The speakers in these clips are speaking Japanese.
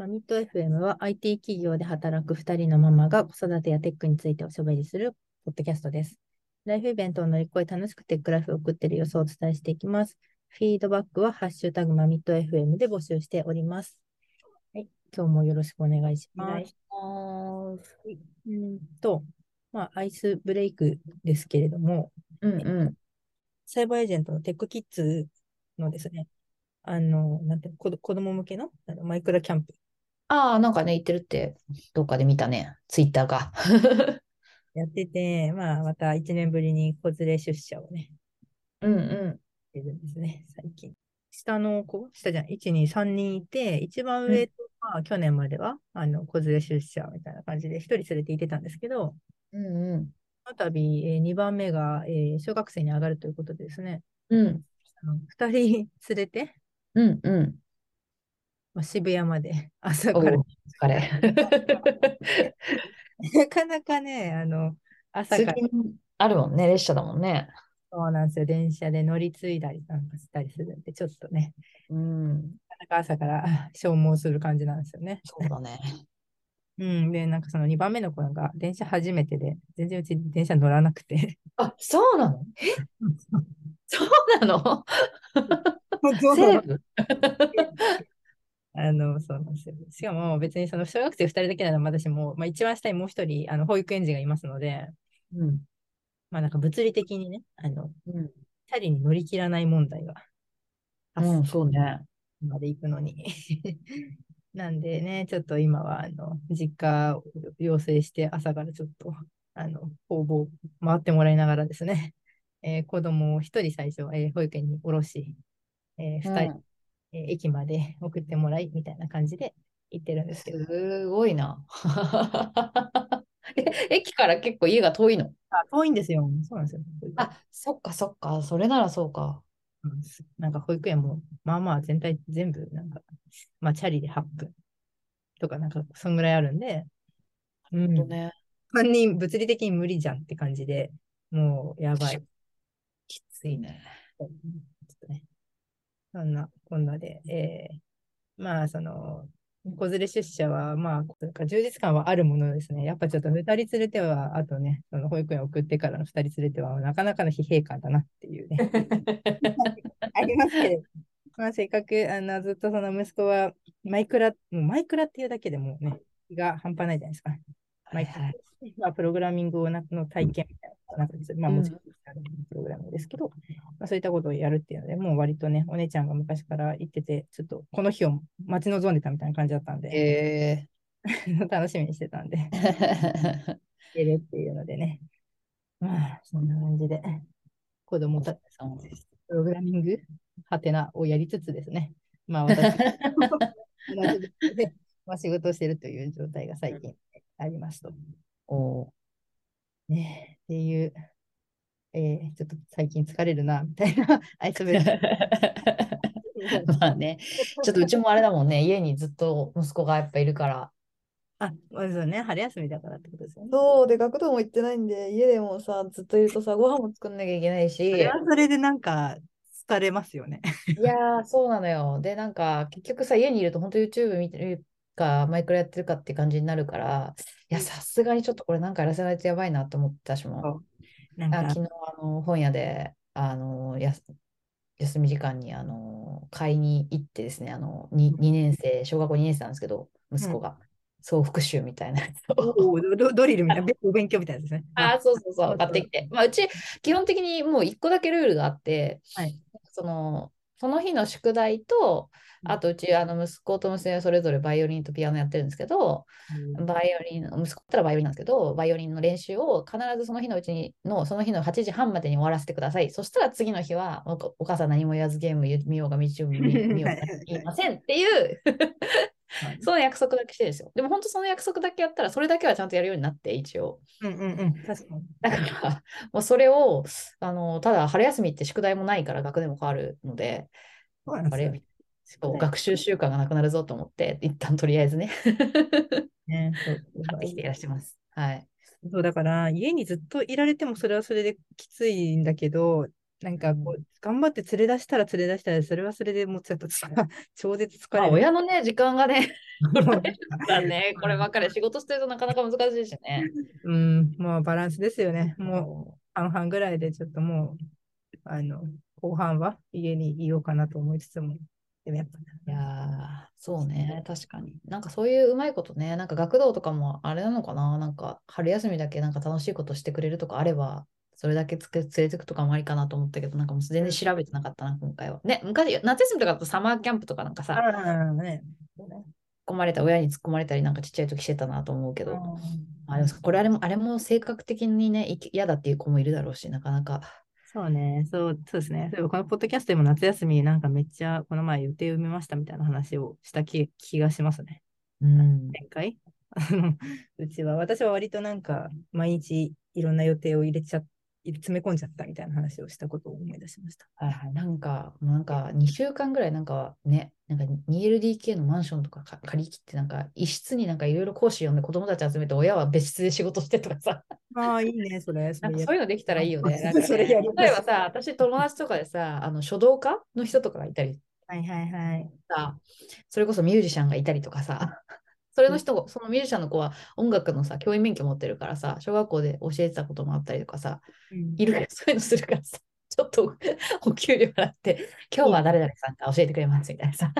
まあ、ミッド FM は IT 企業で働く2人のママが子育てやテックについておしゃべりするポッドキャストです。ライフイベントを乗り越え楽しくテックライフを送っている様子をお伝えしていきます。フィードバックはハッシュタグマミッド FM で募集しております。はい、今日もよろしくお願いします。お願いします。うんと、まあ、アイスブレイクですけれども、うんうん。サイバーエージェントのテックキッズのですね、あの、なんて子供向けのあのマイクラキャンプああ、なんかね、言ってるって、どっかで見たね。ツイッターが。やってて、まあ、また1年ぶりに子連れ出社をね、うんうしてるんですね、最近。下の子、下じゃん、1、2、3人いて、一番上とは、去年までは、あの、子連れ出社みたいな感じで、1人連れて行ってたんですけど、ん。うんうん。この度、え2番目が、えー小学生に上がるということでですね、うんあの2人連れて、うんうん。まあ、渋谷まで 朝おから、れ。なかなかね、あの、朝通から、勤あるもんね、列車だもんね。そうなんですよ、電車で乗り継いだりなんかしたりするんで、ちょっとね、うん。なかなか朝から消耗する感じなんですよね。そうだね。うん、で、なんかその2番目の子が電車初めてで、全然うち電車乗らなくて。あ、そうなの？え？そうなの？セレブ？あの、そうなんですよ。しかも別にその小学生2人だけならまだしも、まあ、一番下にもう一人、あの、保育園児がいますので、うん。まあなんか物理的にね、あの、うん。チャリに乗り切らない問題がうん、そうね。まで行くのに。なんでね、ちょっと今は、あの、実家を要請して、朝からちょっと、あの、工房回ってもらいながらですね、えー子供を一人最初、えー保育園に降ろし、えー二人、うんえー駅まで 送ってもらい、みたいな感じで行ってるんですけど、すごいな。え、駅から結構家が遠いの？あ、遠いんですよ。そうなんですよ。あ、そっかそっか。それならそうか。うんすなんか保育園も、まあまあ全体、全部、なんか、まあチャリで8分とか、なんか、そんぐらいあるんで、うん、ね。犯人、物理的に無理じゃんって感じで、もうやばい。きついね。ちょっとね。そんな、こんなで、えーまあ、その、子連れ出社は、まあ、充実感はあるものですね。やっぱちょっと2人連れては、あとね、その保育園送ってからの2人連れては、なかなかの疲弊感だなっていうね。ありますけれど、まあ、せっかく、あの、ずっとその息子は、マイクラ、もうマイクラっていうだけでもうね、気が半端ないじゃないですか。まあ、プログラミングをなの体験みたいな、なんかですまあ、うん。もちろんプログラミングですけど、まあ、そういったことをやるっていうので、もう割とね、お姉ちゃんが昔から言ってて、ちょっとこの日を待ち望んでたみたいな感じだったんで、え 楽しみにしてたんで、ー、やるっていうのでね、まあ、そんな感じで、子供たち、そうですプログラミング、はてなをやりつつですね、まあ私、同じで、まあ、仕事をしているという状態が最近ありますと。おーね、っていう、えーちょっと最近疲れるな、みたいな、アイスブレイク。まあね、ちょっとうちもあれだもんね、家にずっと息子がやっぱいるから。あ、まずね、春休みだからってことですよね。そう、で、学童も行ってないんで、家でもさ、ずっといるとさ、ご飯も作んなきゃいけないし、それはそれでなんか、疲れますよね。いやー、そうなのよ。で、なんか、結局さ、家にいると、本当 YouTube 見てるか、マイクラやってるかって感じになるから、いや、さすがにちょっとこれなんかやらせないとやばいなと思って、私も。あ、なんか、昨日、あの、本屋で、あの、やす、休み時間に、あの、買いに行ってですね、あの、2、2年生、小学校2年生なんですけど、息子が、総復習みたいなやつを。おードドリルみたいな、お勉強みたいなですね。あー、そうそうそう、買ってきて。まあ、うち、基本的にもう1個だけルールがあって、はい。その、その日の宿題と、あとうち、あの、息子と娘それぞれバイオリンとピアノやってるんですけど、うんバイオリン、息子だったらバイオリンなんですけど、バイオリンの練習を必ずその日のうちにの、その日の8時半までに終わらせてください。そしたら次の日は、おお母さん何も言わずゲーム見ようが見よう見 見ようが言いませんっていう その約束だけしてるんですよ。でも本当その約束だけやったら、それだけはちゃんとやるようになって、一応。うんうんうん、確かに。だから、もうそれを、あの、ただ春休みって宿題もないから学年も変わるので、あれ、そう学習習慣がなくなるぞと思って、一旦とりあえずね、ね。そう買ってきていらっしゃいます。はい。そうだから、家にずっといられてもそれはそれできついんだけど、なんかこう、頑張って連れ出したら連れ出したら、それはそれでもうちょっとさ、超絶疲まあ、れる。親のね、時間がね、だね、こればっかり仕事してるとなかなか難しいしね。うん、もうバランスですよね。もう半々ぐらいでちょっともう、あの、後半は家にいようかなと思いつつも、でもやっぱ、いやー、そうね、確かに。なんかそういううまいことね、なんか学童とかもあれなのかな、なんか春休みだけなんか楽しいことしてくれるとかあれば、それだけつけ連れてくとかもありかなと思ったけど、なんかもう全然調べてなかったな、今回は。ね、昔、夏休みとかだとサマーキャンプとかなんかさ、ね。突っ込まれた、親に突っ込まれたりなんかちっちゃい時してたなと思うけど、うんあでもこれあれも、あれも性格的にね、嫌だっていう子もいるだろうし、なかなか。そうね、そう、そうですね。そういえばこのポッドキャストでも夏休みなんかめっちゃこの前予定を埋めましたみたいな話をした気気がしますね。うん。前回？うちは、私は割となんか毎日いろんな予定を入れちゃ詰め込んじゃったみたいな話をしたことを思い出しました。はいはい。なんか、なんか2週間ぐらいなんかね、なんか 2LDK のマンションとかか借り切って、なんか一室になんかいろいろ講師呼んで子供たち集めて親は別室で仕事してとかさ、ああ、いいね、それ。それそういうのできたらいいよね。あなんかね例えばさ、私友達とかでさ、あの書道家の人とかがいたりはいはいはい。さ、それこそミュージシャンがいたりとかさ、それの人、そのミュージシャンの子は音楽のさ、教員免許持ってるからさ、小学校で教えてたこともあったりとかさ、うんいるから、そういうのするからさ、ちょっと お給料払って、今日は誰々さんが教えてくれますみたいなさ。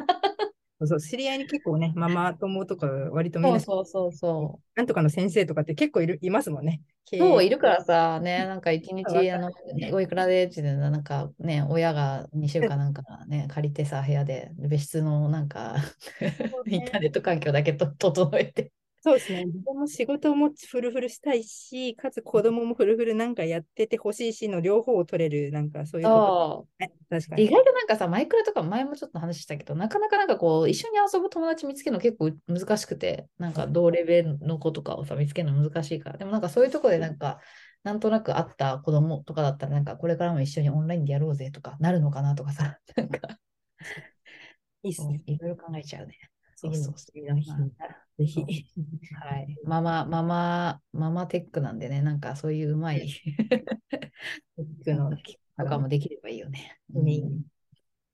そうそう、知り合いに結構ね、ママ友とか割とみんな、そうそうそう。なんとかの先生とかって結構いるいますもんね。そう、いるからさ、ね、なんか一日、るあの、おいくらでってなんかね、親が2週間なんかね、借りてさ、部屋で別室のなんか、インターネット環境だけと整えて。そうですね。自分も仕事もフルフルしたいし、かつ子供もフルフルなんかやっててほしいしの両方を取れる、なんかそういうとこそね。確かう。意に。外となんかさ、マイクラとか前もちょっと話したけど、なかなかなんかこう、一緒に遊ぶ友達見つけるの結構難しくて、なんか同レベルの子とかをさ、見つけるの難しいから。でもなんかそういうところでなんか、なんとなく会った子供とかだったら、なんかこれからも一緒にオンラインでやろうぜとかなるのかなとかさ、なんか、いいっすね。いろいろ考えちゃうね。そうそうそ次の日にぜひ。う。はい。ママ、ママ、ママテックなんでね、なんかそういううまい 行くのとかもできればいいよね。に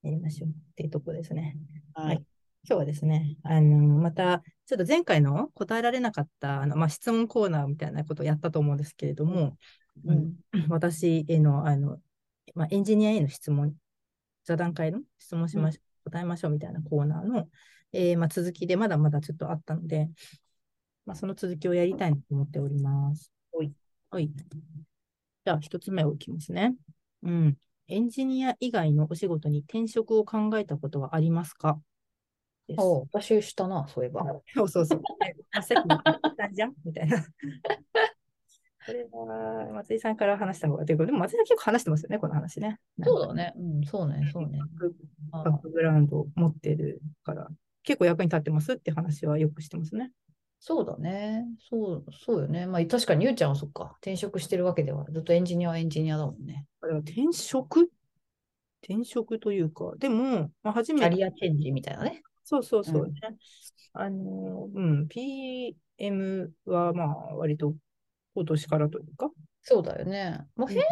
やりましょうっていうところですね。はい。今日はですね、あの、また、ちょっと前回の答えられなかった、あの、まあ、質問コーナーみたいなことをやったと思うんですけれども、うん私への、あの、まあ、エンジニアへの質問、座談会の質問しましょう、答えましょうみたいなコーナーの、えーまあ、続きでまだまだちょっとあったので、まあ、その続きをやりたいなと思っております。はい。はい。じゃあ、一つ目をいきますね。うん。エンジニア以外のお仕事に転職を考えたことはありますか？です。おう私したな、そういえば。そうそうそう。あさっきじゃん？みたいな。これは松井さんから話した方がということで、も松井さん結構話してますよね、この話ね。そうだね。うん、そうね、そうね。あバックグラウンドを持ってる結構役に立ってますって話はよくしてますね。そうだね。そう、そうよね。まあ確かにゆうちゃんはそっか。転職してるわけでは。ずっとエンジニアはエンジニアだもんね。転職？転職というか、でも、まあ、初キめて、ャリアチェンジみたいなね。そうそうそううんね。あの、うん、PM はまあ割と今年からというか、そうだよね。まん弊社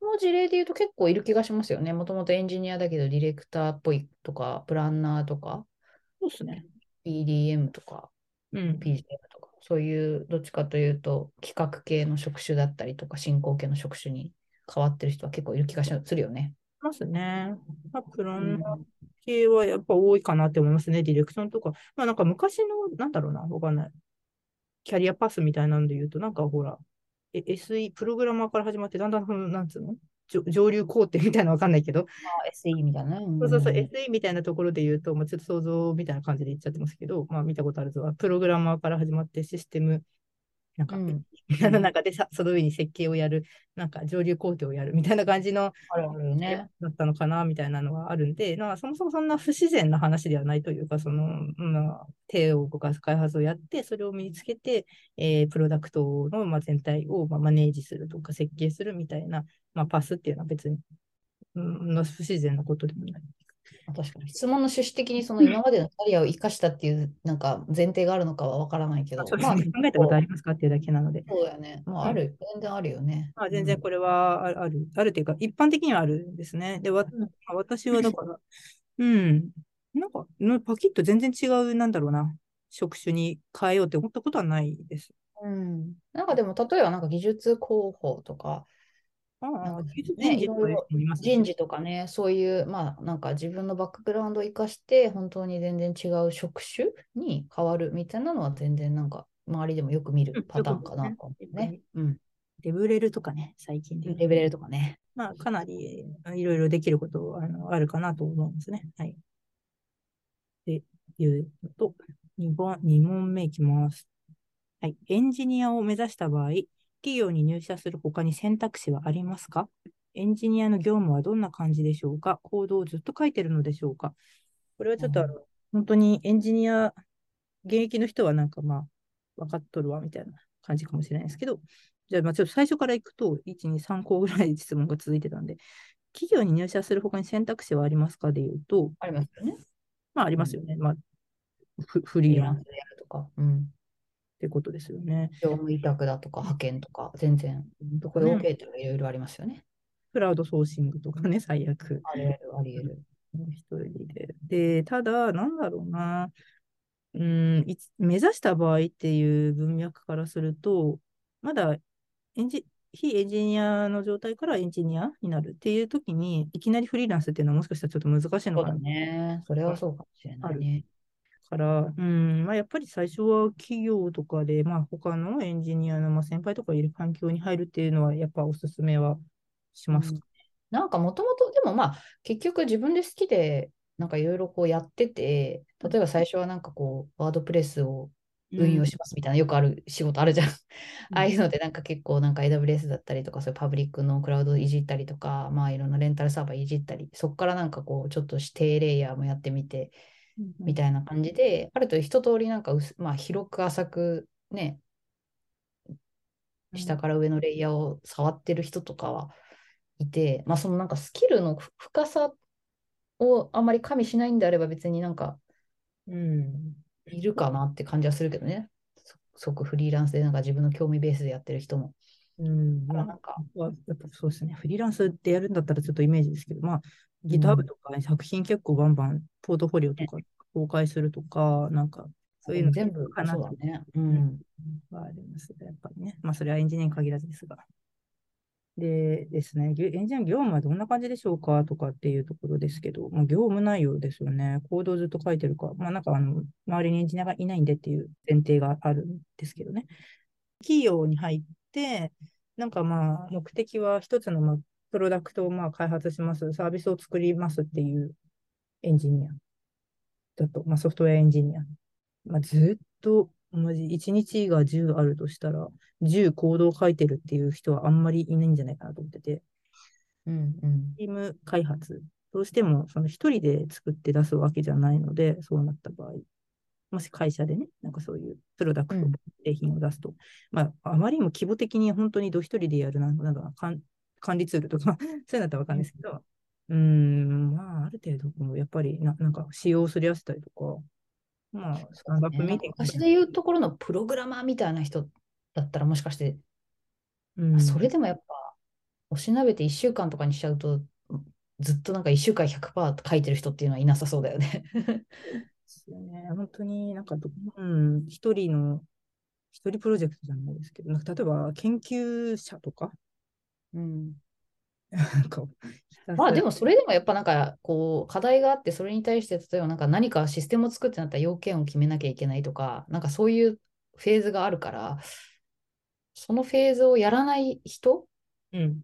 の事例で言うと結構いる気がしますよね。もともとエンジニアだけどディレクターっぽいとか、プランナーとか、そうですね。PDM とか、うん。PGM とか、そういうどっちかというと企画系の職種だったりとか、進行系の職種に変わってる人は結構いる気がしするよね。ますね。まあ、プラうんンナー系はやっぱ多いかなって思いますね。ディレクションとか。まあなんか昔の、なんだろうな、わかんない。キャリアパスみたいなんで言うと、なんかほら、え SE、プログラマーから始まって、だんだんなんつうの？上上流工程みたいなのわかんないけど、SE みたいなね。そうそうそう、ん SE みたいなところで言うと、まあ、ちょっと想像みたいな感じで言っちゃってますけど、まあ見たことあるぞ。プログラマーから始まってシステム、なんか、うん あの中でさ、その上に設計をやる、なんか上流工程をやるみたいな感じのね。だったのかなみたいなのはあるんで、まあ、そもそもそんな不自然な話ではないというか、その、まあ、手を動かす開発をやって、それを身につけて、えープロダクトの、まあ、全体を、まあ、マネージするとか設計するみたいな、まあ、パスっていうのは別に、うん、の不自然なことでもない。確かに質問の趣旨的にその今までのキャリアを生かしたっていうなんか前提があるのかは分からないけど、まあ、考えたことありますかっていうだけなので。そうだよね。まあ、ある、全然あるよね。まあ、全然これはある、ある、あるというか、一般的にはあるんですね。で、わ私はだから、うん、なんか、パキッと全然違う、なんだろうな、職種に変えようって思ったことはないです。うん。なんかでも、例えばなんか技術広報とか、人事とかね人事とかね、そういう、まあ、なんか自分のバックグラウンドを生かして、本当に全然違う職種に変わるみたいなのは、全然なんか、周りでもよく見るパターンかなと思うね。うん。デブレルとかね、最近で。レベルとかね。まあ、かなりいろいろできることあのあるかなと思うんですね。はい。っていうのと、2, 番2問目いきます。はい。エンジニアを目指した場合、企業に入社する他に選択肢はありますか？エンジニアの業務はどんな感じでしょうか？コードをずっと書いてるのでしょうか？これはちょっとあの、本当にエンジニア、現役の人はなんかまあ、分かっとるわみたいな感じかもしれないですけど、じゃあまあちょっと最初からいくと、1、2、3個ぐらい質問が続いてたんで、企業に入社する他に選択肢はありますかでいうと、ありますよね。まあありますよね。まあ、フフリーランスっでやるとか、うん。てことですよね。業務委託だとか、派遣とか、全然、どこで OK っていろいろありますよね。クラウドソーシングとかね、最悪。あり得る、あり得る。一人で。で、ただ、なんだろうな。うん、目指した場合っていう文脈からすると、まだエンジ非エンジニアの状態からエンジニアになるっていう時に、いきなりフリーランスっていうのはもしかしたらちょっと難しいのそうだかなね。それはそうかもしれないね。から、うん、まあ、やっぱり最初は企業とかで、まあ、他のエンジニアの、まあ、先輩とかいる環境に入るっていうのは、やっぱおすすめはしますか。なんかもともと、でもまあ、結局自分で好きで、なんかいろいろこうやってて、例えば最初はなんかこう、ワードプレスを運用しますみたいな、よくある仕事あるじゃん。ああいうので、なんか結構なんか AWS だったりとか、そういうパブリックのクラウドいじったりとか、まあいろんなレンタルサーバーいじったり、そこからなんかこう、ちょっと指定レイヤーもやってみて、うんみたいな感じで、あると一通りなんか薄、まあ広く浅くね、下から上のレイヤーを触ってる人とかはいて、まあそのなんかスキルのふ深さをあんまり加味しないんであれば別になんかうん。いるかなって感じはするけどね。そ即フリーランスでなんか自分の興味ベースでやってる人も。うん。まあ、なんか、はやっぱそうですね。フリーランスでやるんだったらちょっとイメージですけど、まあ、GitHub とか作品結構バンバンポートフォリオとか公開するとか、なんか、そういうの全部かなとそうだね。うん。はありますね。やっぱりね。まあ、それはエンジニアに限らずですが。でですね、エンジニア業務はどんな感じでしょうかとかっていうところですけど、まあ、業務内容ですよね。コードをずっと書いてるか。まあ、なんかあの、周りにエンジニアがいないんでっていう前提があるんですけどね。企業に入って、なんかまあ、目的は一つのまあプロダクトをまあ開発します、サービスを作りますっていうエンジニア。だと、まあ、ソフトウェアエンジニア。まあ、ずっと、マジ、1日が10あるとしたら、10コードを書いてるっていう人はあんまりいないんじゃないかなと思ってて、うんうん。チーム開発、どうしてもその一人で作って出すわけじゃないので、そうなった場合、もし会社でね、なんかそういうプロダクトうん、製品を出すと、まあ、あまりにも規模的に本当にど一人でやるなんなんだろうな管管理ツールとか、そういうのだったらわかんないですけど、うーん、まあ、ある程度、やっぱりな、なんか使用すり合わせたりとか、まあ、スタンダップねミーティング昔で言うところのプログラマーみたいな人だったらもしかして、うん、それでもやっぱ、おしなべて1週間とかにしちゃうと、ずっとなんか1週間100%書いてる人っていうのはいなさそうだよね。ですよね。本当になんかど、うん、一人の、一人プロジェクトじゃないですけど、なんか例えば研究者とか、うん、なんか、まあでもそれでもやっぱなんかこう課題があってそれに対して例えばなんか何かシステムを作ってなったら要件を決めなきゃいけないとかなんかそういうフェーズがあるからそのフェーズをやらない人うん、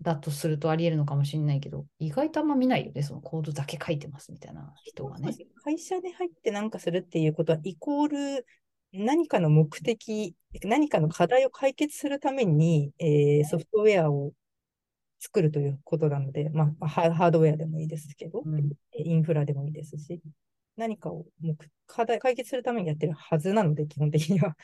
だとするとありえるのかもしれないけど意外とあんま見ないよねそのコードだけ書いてますみたいな人がね。会社で入って何かするっていうことは、イコール何かの目的、何かの課題を解決するために、えーソフトウェアを作るということなので、まあ、ハハードウェアでもいいですけど、うん。インフラでもいいですし、何かを目課題解決するためにやってるはずなので、基本的には。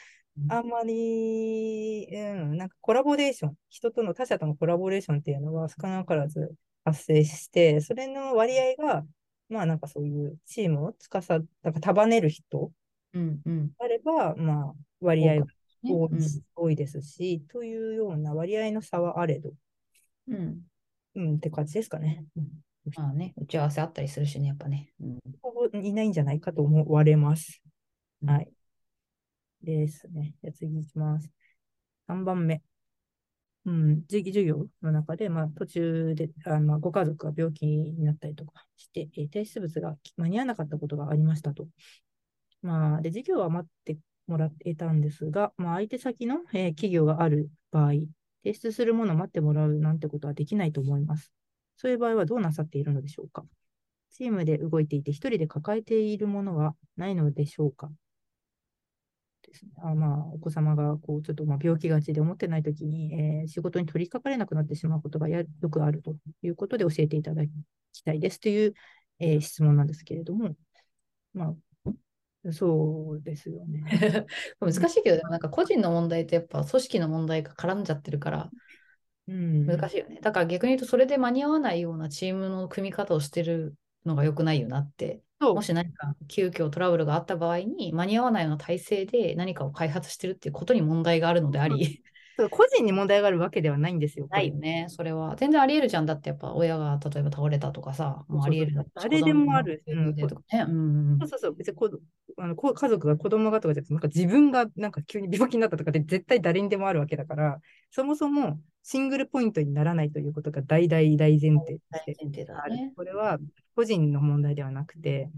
あんまり、うん、なんかコラボレーション、人との他者とのコラボレーションっていうのは少なからず発生して、それの割合が、まあなんかそういうチームをつかさ、なんか束ねる人うんうん。あれば、まあ割合がね多いし多いですし、というような割合の差はあれど、うん。うん。うんって感じですかね。うんまあね、打ち合わせあったりするしね、やっぱね。うん。ほぼいないんじゃないかと思われます。うんはい。ですね。じゃあ次行きます。3番目。うん、授授業の中で、まあ、途中であのまあご家族が病気になったりとかして、えー提出物が間に合わなかったことがありましたと。まあ、で、授業は待ってもらえたんですが、まあ、相手先の、えー企業がある場合、提出するものを待ってもらうなんてことはできないと思います。そういう場合はどうなさっているのでしょうかチームで動いていて、一人で抱えているものはないのでしょうかですね。あまあ、お子様がこうちょっとまあ病気がちで思ってないときに、えー仕事に取り掛かれなくなってしまうことがやよくあるということで教えていただきたいですという、えー質問なんですけれども、まあ、そうですよね。難しいけど、でもなんか個人の問題とやっぱ組織の問題が絡んじゃってるからうん、難しいよね。だから逆に言うとそれで間に合わないようなチームの組み方をしてるのが良くないよなって。もし何か急遽トラブルがあった場合に間に合わないような体制で何かを開発してるっていうことに問題があるのであり、個人に問題があるわけではないんですよ。ないよね、それは。全然ありえるじゃん。だってやっぱ親が例えば倒れたとかさ、もうありえる誰でもある。うそうそうそう、別にこあのこ家族が子供がとかじゃなくて、なんか自分がなんか急に病気になったとかって絶対誰にでもあるわけだから、そもそもシングルポイントにならないということが大大大前提として大前提だある。ね。これは個人の問題ではなくて、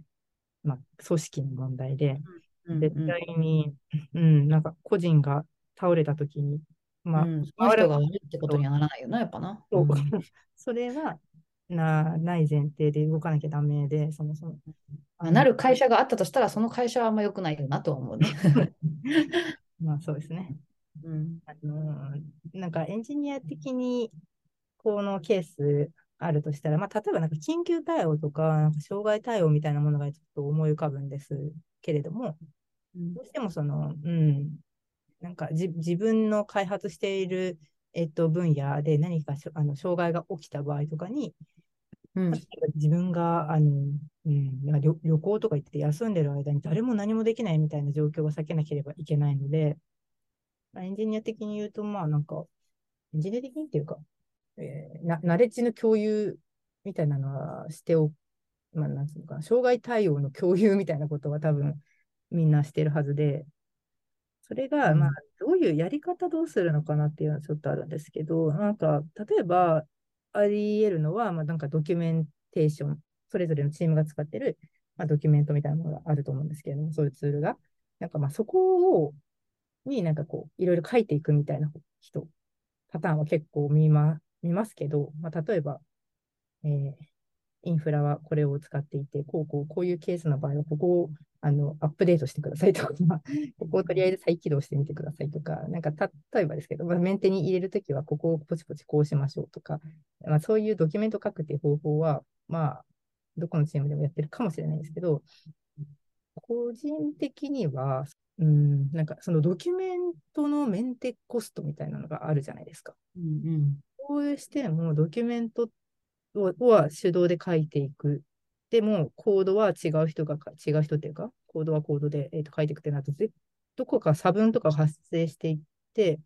まあ、組織の問題で、うんうん絶対に、うん、なんか個人が倒れたときに、まあ、うん、その人が悪いってことにはならないよな、やっぱな。そううん それはなない前提で動かなきゃダメで、そもそも。まあなる会社があったとしたら、その会社はあんま良くないよなとは思うね。まあそうですね。うんあのーなんかエンジニア的にこのケースあるとしたら、まあ、例えばなんか緊急対応とか、なんか障害対応みたいなものがちょっと思い浮かぶんですけれども、うんどうしてもその、うん、なんかじ自分の開発している、えっと、分野で何かしょあの障害が起きた場合とかに、うん。自分があの、うん、なんか旅旅行とか行って休んでる間に誰も何もできないみたいな状況が避けなければいけないので、まあ、エンジニア的に言うと、まあなんか、エンジニア的にっていうか、えーな、ナレッジの共有みたいなのはしておく、まあなんつうのかな、障害対応の共有みたいなことは多分みんなしてるはずで、それが、うんまあ、どういうやり方どうするのかなっていうのはちょっとあるんですけど、なんか、例えば、あり得るのは、まあ、なんかドキュメンテーション、それぞれのチームが使ってる、まあ、ドキュメントみたいなものがあると思うんですけれども、そういうツールが。なんかまあそこを、になんかこう、いろいろ書いていくみたいな人、パターンは結構見ま見ますけど、まあ、例えば、えーインフラはこれを使っていて、こうこう、こういうケースの場合は、ここをあのアップデートしてくださいとか、ここをとりあえず再起動してみてくださいとか、なんか例えばですけど、まあ、メンテに入れるときは、ここをポチポチこうしましょうとか、まあ、そういうドキュメント書くっていう方法は、まあ、どこのチームでもやってるかもしれないんですけど、個人的には、うん、なんかそのドキュメントのメンテコストみたいなのがあるじゃないですか。うんうんそうしてもドキュメントをは手動で書いていく。でも、コードは違う人がか、違う人っていうか、コードはコードで、えーと書いていくってなると、ぜどこか差分とかが発生していって、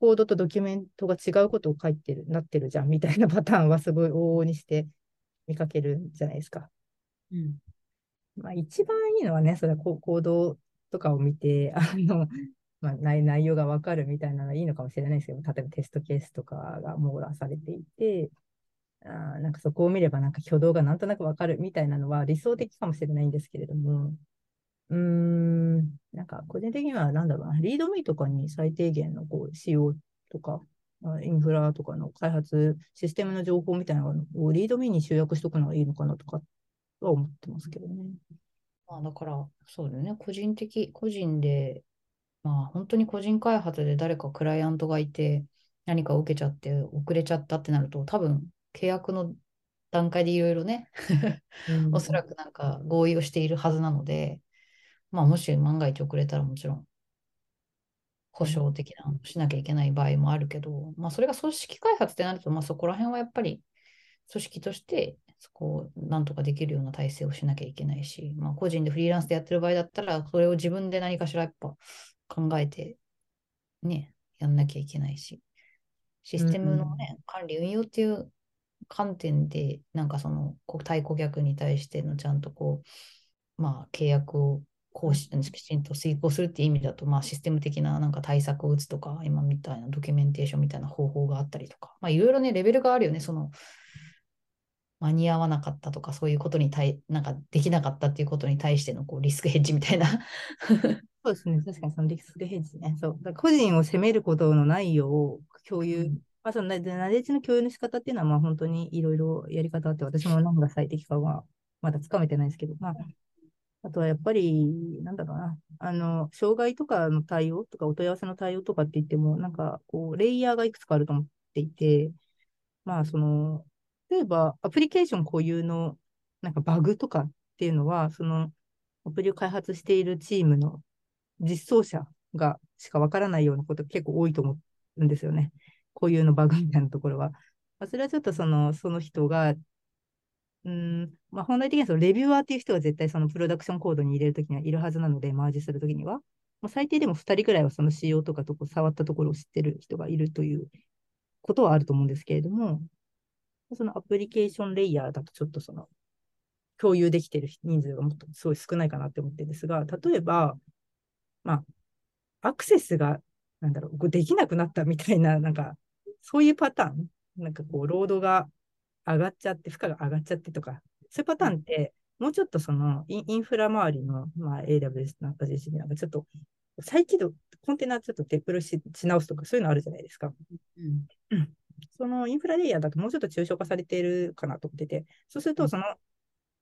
コードとドキュメントが違うことを書いてる、なってるじゃんみたいな パターンはすごい往々にして見かけるんじゃないですか。うんまあ、一番いいのはね、それはコードとかを見て、あの、まあ、内内容がわかるみたいなのはいいのかもしれないですけど、例えばテストケースとかが網羅されていて、あなんかそこを見ればなんか挙動がなんとなくわかるみたいなのは理想的かもしれないんですけれども、うーん、なんか個人的にはなんだろうな、リードミーとかに最低限のこう仕様とか、インフラとかの開発、システムの情報みたいなのをリードミーに集約しとくのがいいのかなとかは思ってますけどね。まあ、だから、そうだよね。個人的、個人で、まあ、本当に個人開発で誰かクライアントがいて、何かを受けちゃって、遅れちゃったってなると、多分、契約の段階でいろいろね、おそらくなんか合意をしているはずなので、まあ、もし万が一遅れたらもちろん、保証的なしなきゃいけない場合もあるけど、まあ、それが組織開発ってなると、まあ、そこら辺はやっぱり、組織としてそこをなんとかできるような体制をしなきゃいけないし、まあ、個人でフリーランスでやってる場合だったら、それを自分で何かしらやっぱ考えて、ね、やんなきゃいけないし、システムのね、管理、運用っていう観点で、なんかその対顧客に対してのちゃんとこう、まあ、契約をこうしきちんと遂行するっていう意味だと、まあ、システム的ななんか対策を打つとか、今みたいなドキュメンテーションみたいな方法があったりとか、まあ、いろいろね、レベルがあるよね、その、間に合わなかったとか、そういうことに対、なんかできなかったっていうことに対してのこうリスクヘッジみたいな。そうですね、確かにそのリスクヘッジね。そう。個人を責めることのないよう共有、うん、まあ、そのナレッジの共有の仕方っていうのは、まあ本当にいろいろやり方あって、私も何が最適かはまだつかめてないですけど、まあ、あとはやっぱり、なんだろうな、あの、障害とかの対応とか、お問い合わせの対応とかって言っても、なんか、こう、レイヤーがいくつかあると思っていて、まあ、その、例えば、アプリケーション固有の、なんかバグとかっていうのは、その、アプリを開発しているチームの実装者がしかわからないようなこと結構多いと思うんですよね。固有のバグみたいなところは。まあ、それはちょっとその、その人がうん、まあ、本来的にはそのレビューアーっていう人が絶対そのプロダクションコードに入れるときにはいるはずなので、マージするときには。まあ、最低でも2人くらいはその仕様とかとこ触ったところを知ってる人がいるということはあると思うんですけれども、そのアプリケーションレイヤーだとちょっとその共有できてる人数がもっとすごい少ないかなって思ってるんですが、例えば、まあ、アクセスが、なんだろう、できなくなったみたいな、なんか、そういうパターン、なんかこう、ロードが上がっちゃって、負荷が上がっちゃってとか、そういうパターンって、もうちょっとそのインフラ周りの、まあ、AWS なんか GCP なんかちょっと再起動、コンテナちょっとデプロイし直すとかそういうのあるじゃないですか。うん、そのインフラレイヤーだともうちょっと抽象化されているかなと思ってて、そうするとその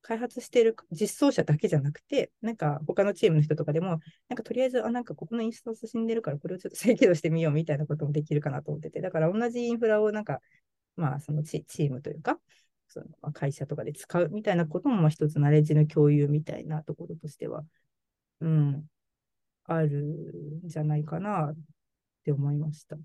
開発している実装者だけじゃなくて、なんか他のチームの人とかでも、なんかとりあえず、あ、なんかここのインスタンス死んでるからこれをちょっと再起動してみようみたいなこともできるかなと思ってて、だから同じインフラをなんかまあ、そのチームというか、その会社とかで使うみたいなことも、まあ、一つナレッジの共有みたいなところとしては、うん、あるんじゃないかなって思いました。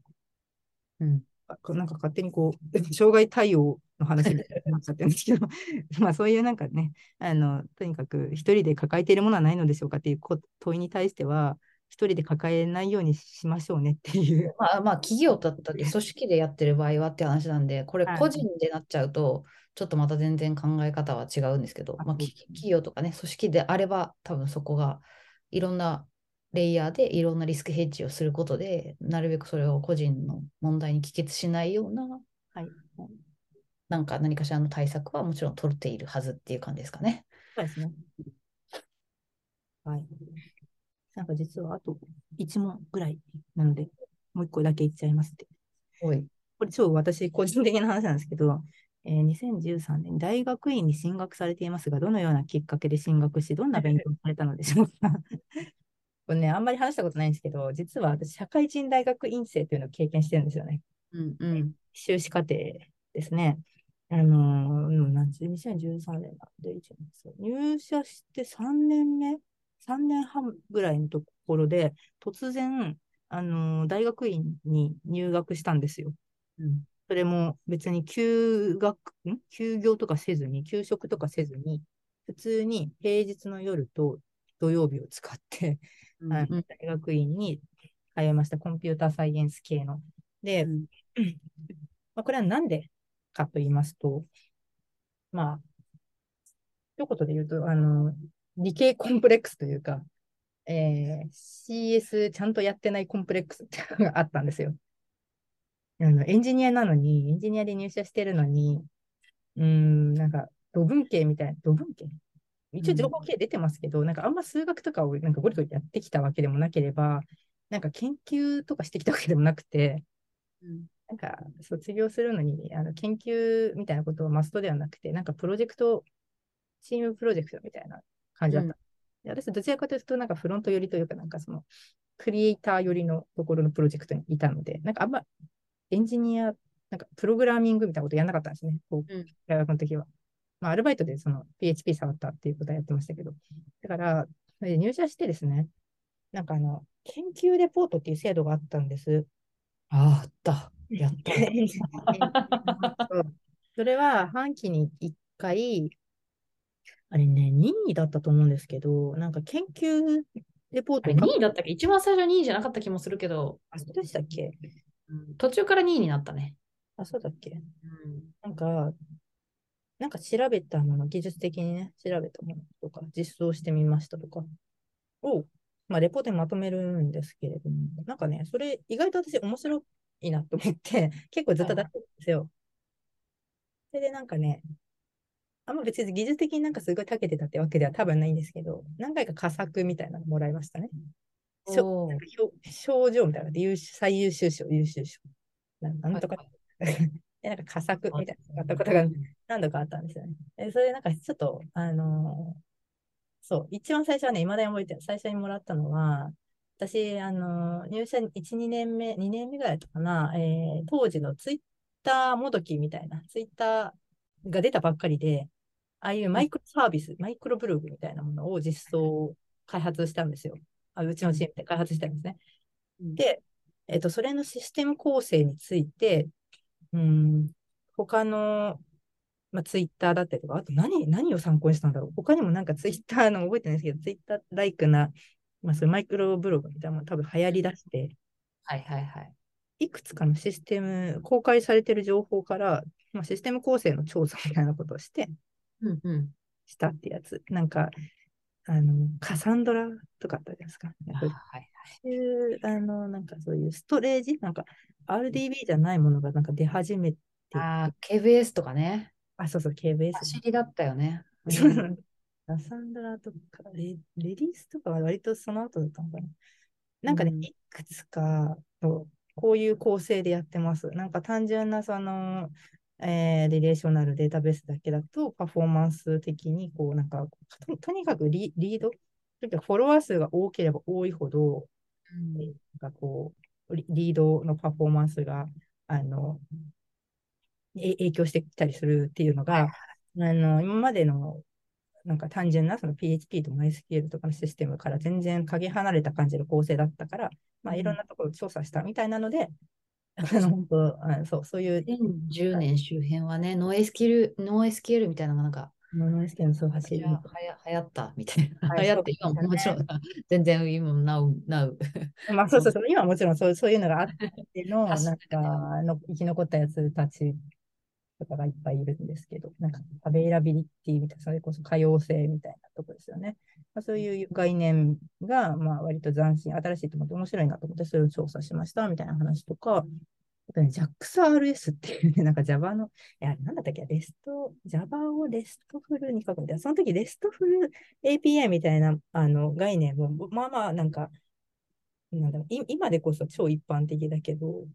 うん。なんか勝手にこう、障害対応の話になっちゃってるんですけど、まあそういうなんかね、あの、とにかく一人で抱えているものはないのでしょうかっていう問いに対しては、一人で抱えないようにしましょうねっていう。まあ、まあ、企業だったり組織でやってる場合はって話なんで、これ個人でなっちゃうと、ちょっとまた全然考え方は違うんですけど、まあ、企業とかね、組織であれば、多分そこがいろんなレイヤーでいろんなリスクヘッジをすることで、なるべくそれを個人の問題に帰結しないような、はい、なんか何かしらの対策はもちろん取っているはずっていう感じですかね。そうですね。はい。なんか実はあと1問ぐらいなので、もう1個だけ言っちゃいますって。はい。これ超私個人的な話なんですけど、えー、2013年、大学院に進学されていますが、どのようなきっかけで進学し、どんな勉強をされたのでしょうか？これね、あんまり話したことないんですけど、実は私、社会人大学院生というのを経験してるんですよね。うんうん。修士課程ですね。あのー、なん2013年なんで、入社して3年目3年半ぐらいのところで、突然、あのー、大学院に入学したんですよ。うん、それも別に休学、ん？休業とかせずに、休職とかせずに、普通に平日の夜と土曜日を使って、うん、大学院に通いました。コンピューターサイエンス系の。で、うん、まあ、これはなんでかと言いますと、まあ、一言で言うと、あの、理系コンプレックスというか、えー、CS ちゃんとやってないコンプレックスっていうのがあったんですよ。あのエンジニアなのに、エンジニアで入社してるのに、うん、なんか、土文系みたいな、土文系一応情報系出てますけど、うん、なんかあんま数学とかをなんかゴリゴリやってきたわけでもなければ、なんか研究とかしてきたわけでもなくて、うん、なんか卒業するのにあの研究みたいなことはマストではなくて、なんかプロジェクト、チームプロジェクトみたいな感じだった。うん、私、どちらかというと、なんかフロント寄りというか、なんかその、クリエイター寄りのところのプロジェクトにいたので、なんかあんまエンジニア、なんかプログラミングみたいなことやらなかったんですね、大学の時は。まあ、アルバイトでその PHP 触ったっていうことはやってましたけど。だから、入社してですね、なんかあの、研究レポートっていう制度があったんです。ああった。やった。それは半期に1回、あれね、任意だったと思うんですけど、なんか研究レポートを書く2位だったっけ？一番最初2位じゃなかった気もするけど、あ、そうでしたっけ？途中から2位になったね。あ、そうだっけ？うんなんか、なんか調べたもの、技術的にね、調べたものとか、実装してみましたとかを、まあ、レポートにまとめるんですけれども、なんかね、それ意外と私面白いなと思って、結構ずっと出してるんですよ。それでなんかね、あんま別に技術的になんかすごい長けてたってわけでは多分ないんですけど、何回か佳作みたいなのもらいましたね。賞状みたいなので最優秀賞、優秀賞。ななんとか、はい でなんか佳作みたいなったことが何度かあったんですよね。えそれでなんかちょっと、あのーそう、一番最初はね、未だに覚えてる。最初にもらったのは、私、あのー入社1、2年目、2年目ぐらいだったかな、えー当時のツイッターもどきみたいな、ツイッターが出たばっかりで、ああいうマイクロサービス、マイクロブログみたいなものを実装、開発したんですよ。あうちのチームで開発したんですね。うんで、えっと、それのシステム構成について、うん、他の、まあ、ツイッターだったりとか、あと何、何を参考にしたんだろう。他にもなんかツイッターの覚えてないですけど、ツイッターライクな、まあ、そマイクロブログみたいなのも多分流行り出して、はいはいはい。いくつかのシステム、公開されてる情報から、まあ、システム構成の調査みたいなことをして、うんうん。したってやつ。なんか、あの、カサンドラとかあったじゃないですか。あそうはいあの、なんかそういうストレージ、なんか RDB じゃないものがなんか出始めて、あー KBS とかね。あ、そうそう、KBS。走りだったよね。カサンドラとかレ、レディースとかは割とその後だったのかな。なんかね、うんいくつかと、こういう構成でやってます。なんか単純なその、えーリレーショナルデータベースだけだと、パフォーマンス的に、こう、なんか、ととにかくリリード、とにかくフォロワー数が多ければ多いほど、うん。なんかこう、リリードのパフォーマンスが、あの、え影響してきたりするっていうのが、あの、今までの、なんか単純なその PHP と MySQL とかのシステムから全然かけ離れた感じの構成だったから、まあ、うん。いろんなところを調査したみたいなので、本当あそう、そういう、2010年周辺はね、ノー SQL、ノー SQL みたいなのがなんか、MySQL のそう走りはやはや流行ったみたいな。はい流行って、今ももちろん、全然今も Now、Now。まあ、そうそうそう、今はもちろんそうそういうのがあっての、走なんかの、生き残ったやつたちとかがいっぱいいるんですけど、なんか、 availability みたいな、それこそ可用性みたいなとこですよね。まあ、そういう概念が、まあ、割と斬新、新しいと思って面白いなと思って、それを調査しましたみたいな話とか、あとね、 JAX-RS っていうね、なんか Java の、いや、なんだったっけ、レスト、Java をレストフルに書くみたいな、その時レストフル API みたいなあの概念も、まあまあ、なんか、なんだろう今でこそ超一般的だけど、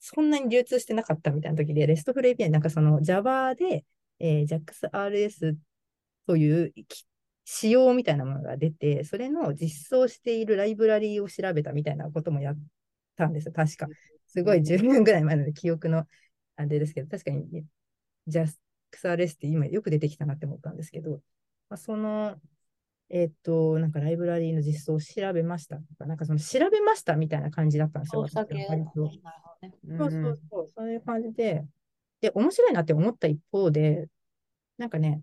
そんなに流通してなかったみたいな時で、レストフル API、なんかその Java で、えー JAXRS というき仕様みたいなものが出て、それの実装しているライブラリーを調べたみたいなこともやったんですよ、確か。すごい10年ぐらい前の記憶のあれですけど、確かに JAXRS って今よく出てきたなって思ったんですけど、まあ、その、えーっと、なんかライブラリーの実装を調べましたとか、なんかその調べましたみたいな感じだったんですよ。ね。そうそうそう、そういう感じで、で、面白いなって思った一方で、なんかね、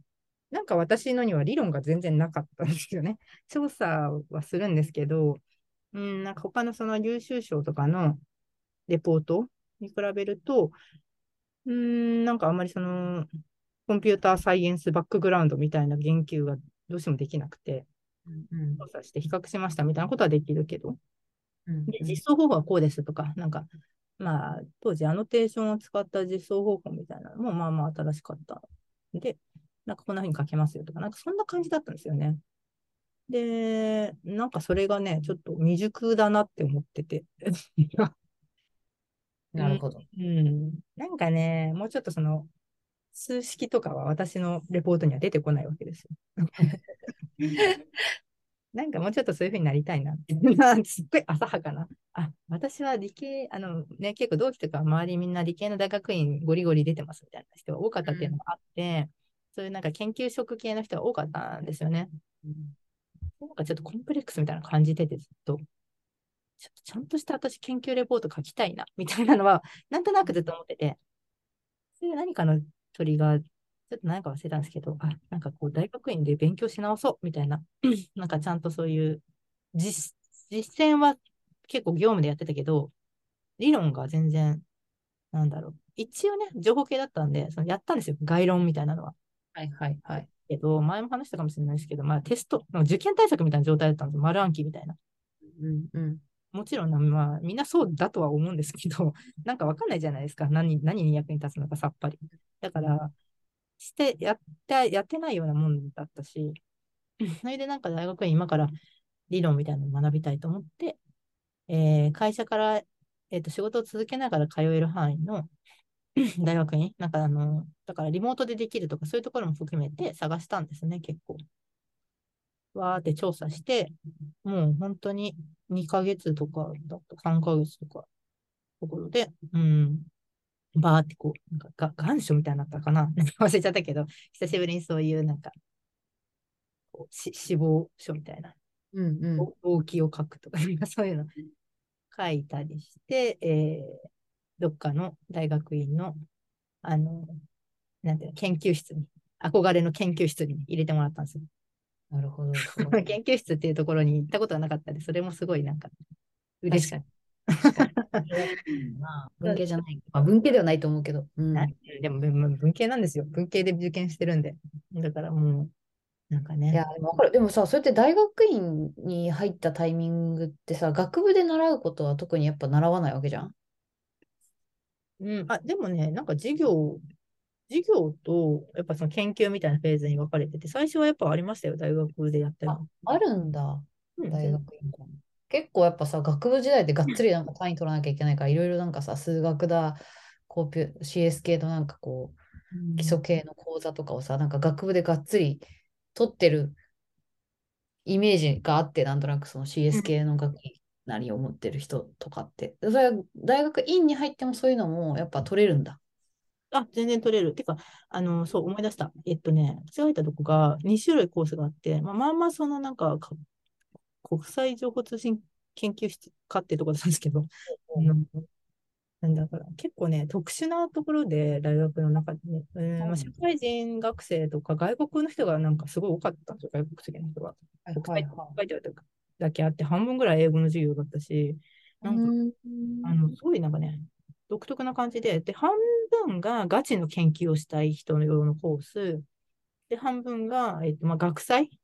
なんか私のには理論が全然なかったんですよね。調査はするんですけど、うん、なんか他のその優秀賞とかのレポートに比べると、うん、なんかあんまりその、コンピューターサイエンスバックグラウンドみたいな言及がどうしてもできなくて、うんうん。調査して比較しましたみたいなことはできるけど、うん。で、実装方法はこうですとか、なんか、まあ、当時アノテーションを使った実装方法みたいなのも、まあまあ新しかった。で、なんかこんな風に書けますよとか、なんかそんな感じだったんですよね。で、なんかそれがね、ちょっと未熟だなって思ってて。なるほど。うん。なんかね、もうちょっとその、数式とかは私のレポートには出てこないわけですよ。なんかもうちょっとそういう風になりたいなって。すっごい浅はかな。あ、私は理系、あのね、結構同期とか周りみんな理系の大学院ゴリゴリ出てますみたいな人が多かったっていうのがあって、そういうなんか研究職系の人が多かったんですよね。なんかちょっとコンプレックスみたいな感じててずっと。ちょっとちゃんとした私研究レポート書きたいな、みたいなのは、なんとなくずっと思ってて、そういう何かのトリガー、ちょっと何か忘れたんですけど、あ、なんかこう、大学院で勉強し直そうみたいな、なんかちゃんとそういう実、実践は結構業務でやってたけど、理論が全然、なんだろう。一応ね、情報系だったんで、そのやったんですよ。概論みたいなのは。はいはいはい。けど、前も話したかもしれないですけど、まあテスト、受験対策みたいな状態だったんですよ。丸暗記みたいな。うんうん。もちろんな、まあ、みんなそうだとは思うんですけど、なんかわかんないじゃないですか。何、何に役に立つのかさっぱり。だから、して、やって、やってないようなもんだったし、それでなんか大学院今から理論みたいなのを学びたいと思って、えー会社から、えっと、仕事を続けながら通える範囲の 大学院、なんかあの、だからリモートでできるとかそういうところも含めて探したんですね、結構。わーって調査して、もう本当に2ヶ月とかだった、3ヶ月とか、ところで、うん、バーってこう、なんかが願書みたいになったかな？忘れちゃったけど、久しぶりにそういうなんか、こうし死亡書みたいな、うんうん。動動機を書くとか、そういうの書いたりして、えーどっかの大学院の、あの、なんていうの、研究室に、憧れの研究室に入れてもらったんですよ。なるほど。研究室っていうところに行ったことがなかったんで、それもすごいなんか、嬉しかっ確かに。まあ、文系じゃない。まあ、文系ではないと思うけど。うん。た。でも文文系なんですよ。文系で受験してるんで。だからもう、なんかね。いや、でもわかる。でもさ、そうやって大学院に入ったタイミングってさ、学部で習うことは特にやっぱ習わないわけじゃん？うん、あ、でもね、なんか授業、授業と、やっぱその研究みたいなフェーズに分かれてて、最初はやっぱありましたよ、大学でやったり。あ、あるんだ。うん大学院か。結構やっぱさ、学部時代でがっつりなんか単位取らなきゃいけないから、いろいろなんかさ、数学だ、コーピュ CS 系のなんかこう、基礎系の講座とかをさ、なんか学部でがっつり取ってるイメージがあって、なんとなくその CS 系の学位なりを持ってる人とかって。それは大学院に入ってもそういうのもやっぱ取れるんだ。あ、全然取れる。てか、あの、そう、思い出した。えっとね、私が入ったとこが2種類コースがあって、まあ、まあまあ、そのなんか、か国際情報通信研究室かってとこだったんですけど、あのなんだから、結構ね、特殊なところで、大学の中でね、うんまあ、社会人学生とか外国の人がなんかすごい多かったんですよ、外国籍の人が。はい国際書いてあるだけあって、半分ぐらい英語の授業だったし、い。なんか、うん。あの、すごいなんかね、独特な感じで、で、半分がガチの研究をしたい人の用のコース、で、半分が、えっと、まあ、学祭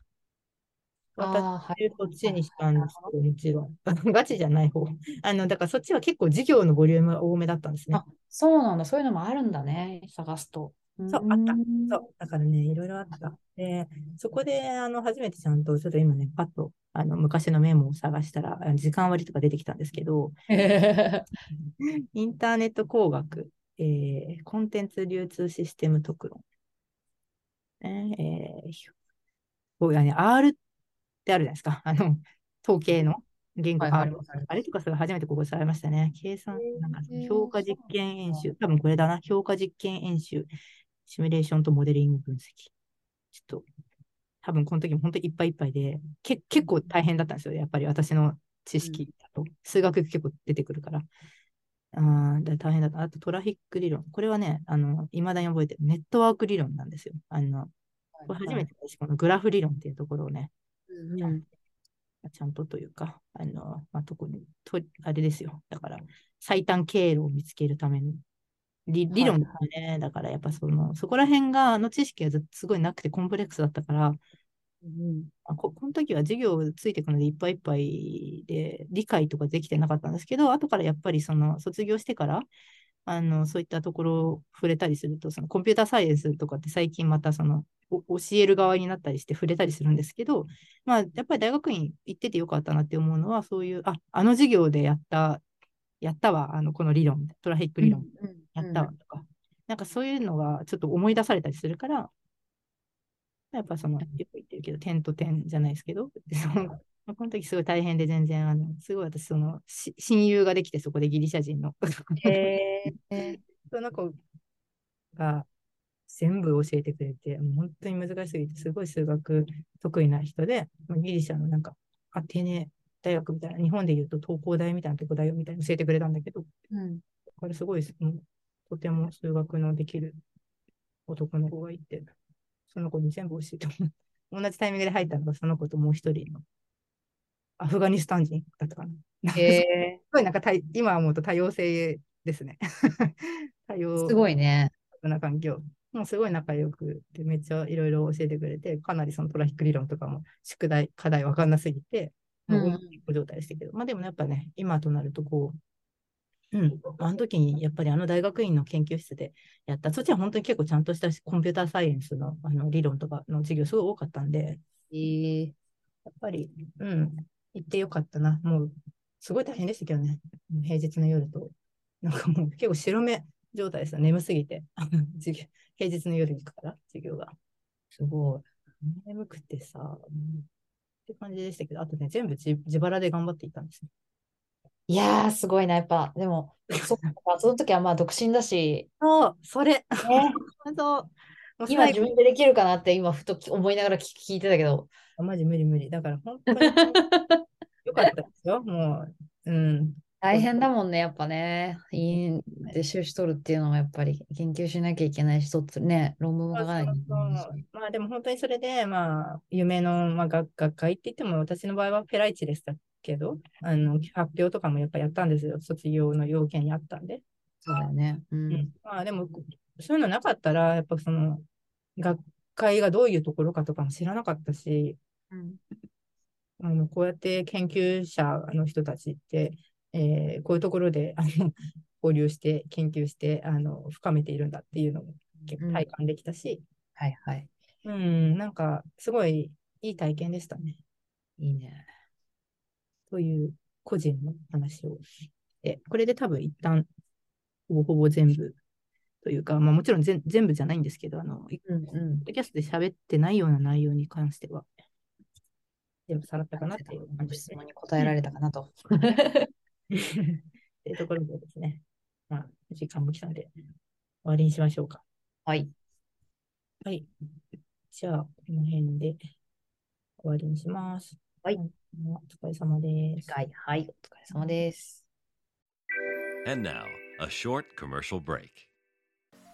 私、はい。そっちにしたんですけど、もちろん。ガチじゃない方。あの、だからそっちは結構授業のボリュームが多めだったんですね。あ、そうなんだ。そういうのもあるんだね。探すと。そうあったんそう、だからね、いろいろあった。で、そこで、あの、初めてちゃんと、ちょっと今ね、パッと、あの、昔のメモを探したら、時間割とか出てきたんですけど、インターネット工学、えーコンテンツ流通システム特論。ねえーこうね、R ってあるじゃないですか。あの、統計の言語はいはい R。あれとかそれ初めてここされましたね。計算、なんか評価実験演習。多分これだな。評価実験演習。シミュレーションとモデリング分析。ちょっと、多分この時も本当にいっぱいいっぱいで、け結構大変だったんですよ。やっぱり私の知識だと。数学結構出てくるから。あ大変だった。あとトラフィック理論。これはね、あの、未だに覚えてる。ネットワーク理論なんですよ。あの、これ初めて私このグラフ理論っていうところをね、うんうんちゃんとというか、あの、まあ、特に、と、あれですよ。だから、最短経路を見つけるための理理論ですよね。だから、やっぱその、そこら辺が、あの知識がすごいなくてコンプレックスだったから、うんあここの時は授業ついていくのでいっぱいいっぱいで理解とかできてなかったんですけど、後からやっぱりその卒業してから、あのそういったところを触れたりすると、そのコンピューターサイエンスとかって最近またそのお教える側になったりして触れたりするんですけど、まあやっぱり大学院行っててよかったなって思うのは、そういう、あ、あの授業でやった、やったわ、あのこの理論、トラフィック理論やったわとか、なんかそういうのがちょっと思い出されたりするから、やっぱその、よく言ってるけど、点と点じゃないですけど、この時すごい大変で全然、あの、すごい私、その、し 親友ができて、そこでギリシャ人の、へえ。その子が全部教えてくれて、もう本当に難しすぎて、すごい数学得意な人で、ギリシャのなんか、アテネ大学みたいな、日本で言うと東工大みたいなとこだよみたいな教えてくれたんだけど、うんこれすごい、うんとても数学のできる男の子がいて、その子に全部教えてもらった。同じタイミングで入ったのがその子ともう一人のアフガニスタン人だったかな。すごいなんか多今思うと多様性ですね。多様すごいね。な環境。もうすごい仲良くて、めっちゃいろいろ教えてくれて、かなりそのトラフィック理論とかも宿題、課題わかんなすぎて、もううん大きい状態でしたけど、まあでもやっぱね、今となるとこう、うん、あの時にやっぱりあの大学院の研究室でやった、そっちは本当に結構ちゃんとしたコンピューターサイエンスのあの理論とかの授業すごい多かったんで、へえやっぱり、うん、行ってよかったな。もう、すごい大変でしたけどね。平日の夜と。なんかもう結構白目状態ですよ。眠すぎて。授業平日の夜に行くから、授業が。すごい。眠くてさ、うんって感じでしたけど、あとね、全部自自腹で頑張っていったんですね。いやー、すごいな、やっぱ。でも、そっか、その時はまあ独身だし、そう、それ。ね、そう。今自分でできるかなって今ふと思いながら聞聞いてたけど。マジ無理無理。だから本当に よかったですよ。もう、うん。大変だもんね、やっぱね。いいで修士取るっていうのはやっぱり研究しなきゃいけないし、一つね、論文も書かない。まあでも本当にそれで、まあ、夢の、まあ、学学会って言っても、私の場合はペライチでしたけど、あの発表とかもやっぱやったんですよ。卒業の要件にあったんで。そうだよね。ううんん。まあでも、そういうのなかったら、やっぱその、学会がどういうところかとかも知らなかったし、うんあのこうやって研究者の人たちって、えーこういうところであの交流して、研究してあの深めているんだっていうのも結構体感できたし、はいはい。うん、なんかすごいいい体験でしたね。いいね。という個人の話をして、これで多分一旦ほぼほぼ全部というか、まあ、もちろん全全部じゃないんですけど、あの、ポうんうんッ。ドキャストで喋ってないような内容に関しては、全部さらったかなっていう感じですね。ご質問に答えられたかなと。っていうところでですね、まあ、時間も来たので、終わりにしましょうか。はい。はい。じゃあ、この辺で終わりにします。はい。お疲れ様です。はい。はい。お疲れ様です。And now, a short commercial break.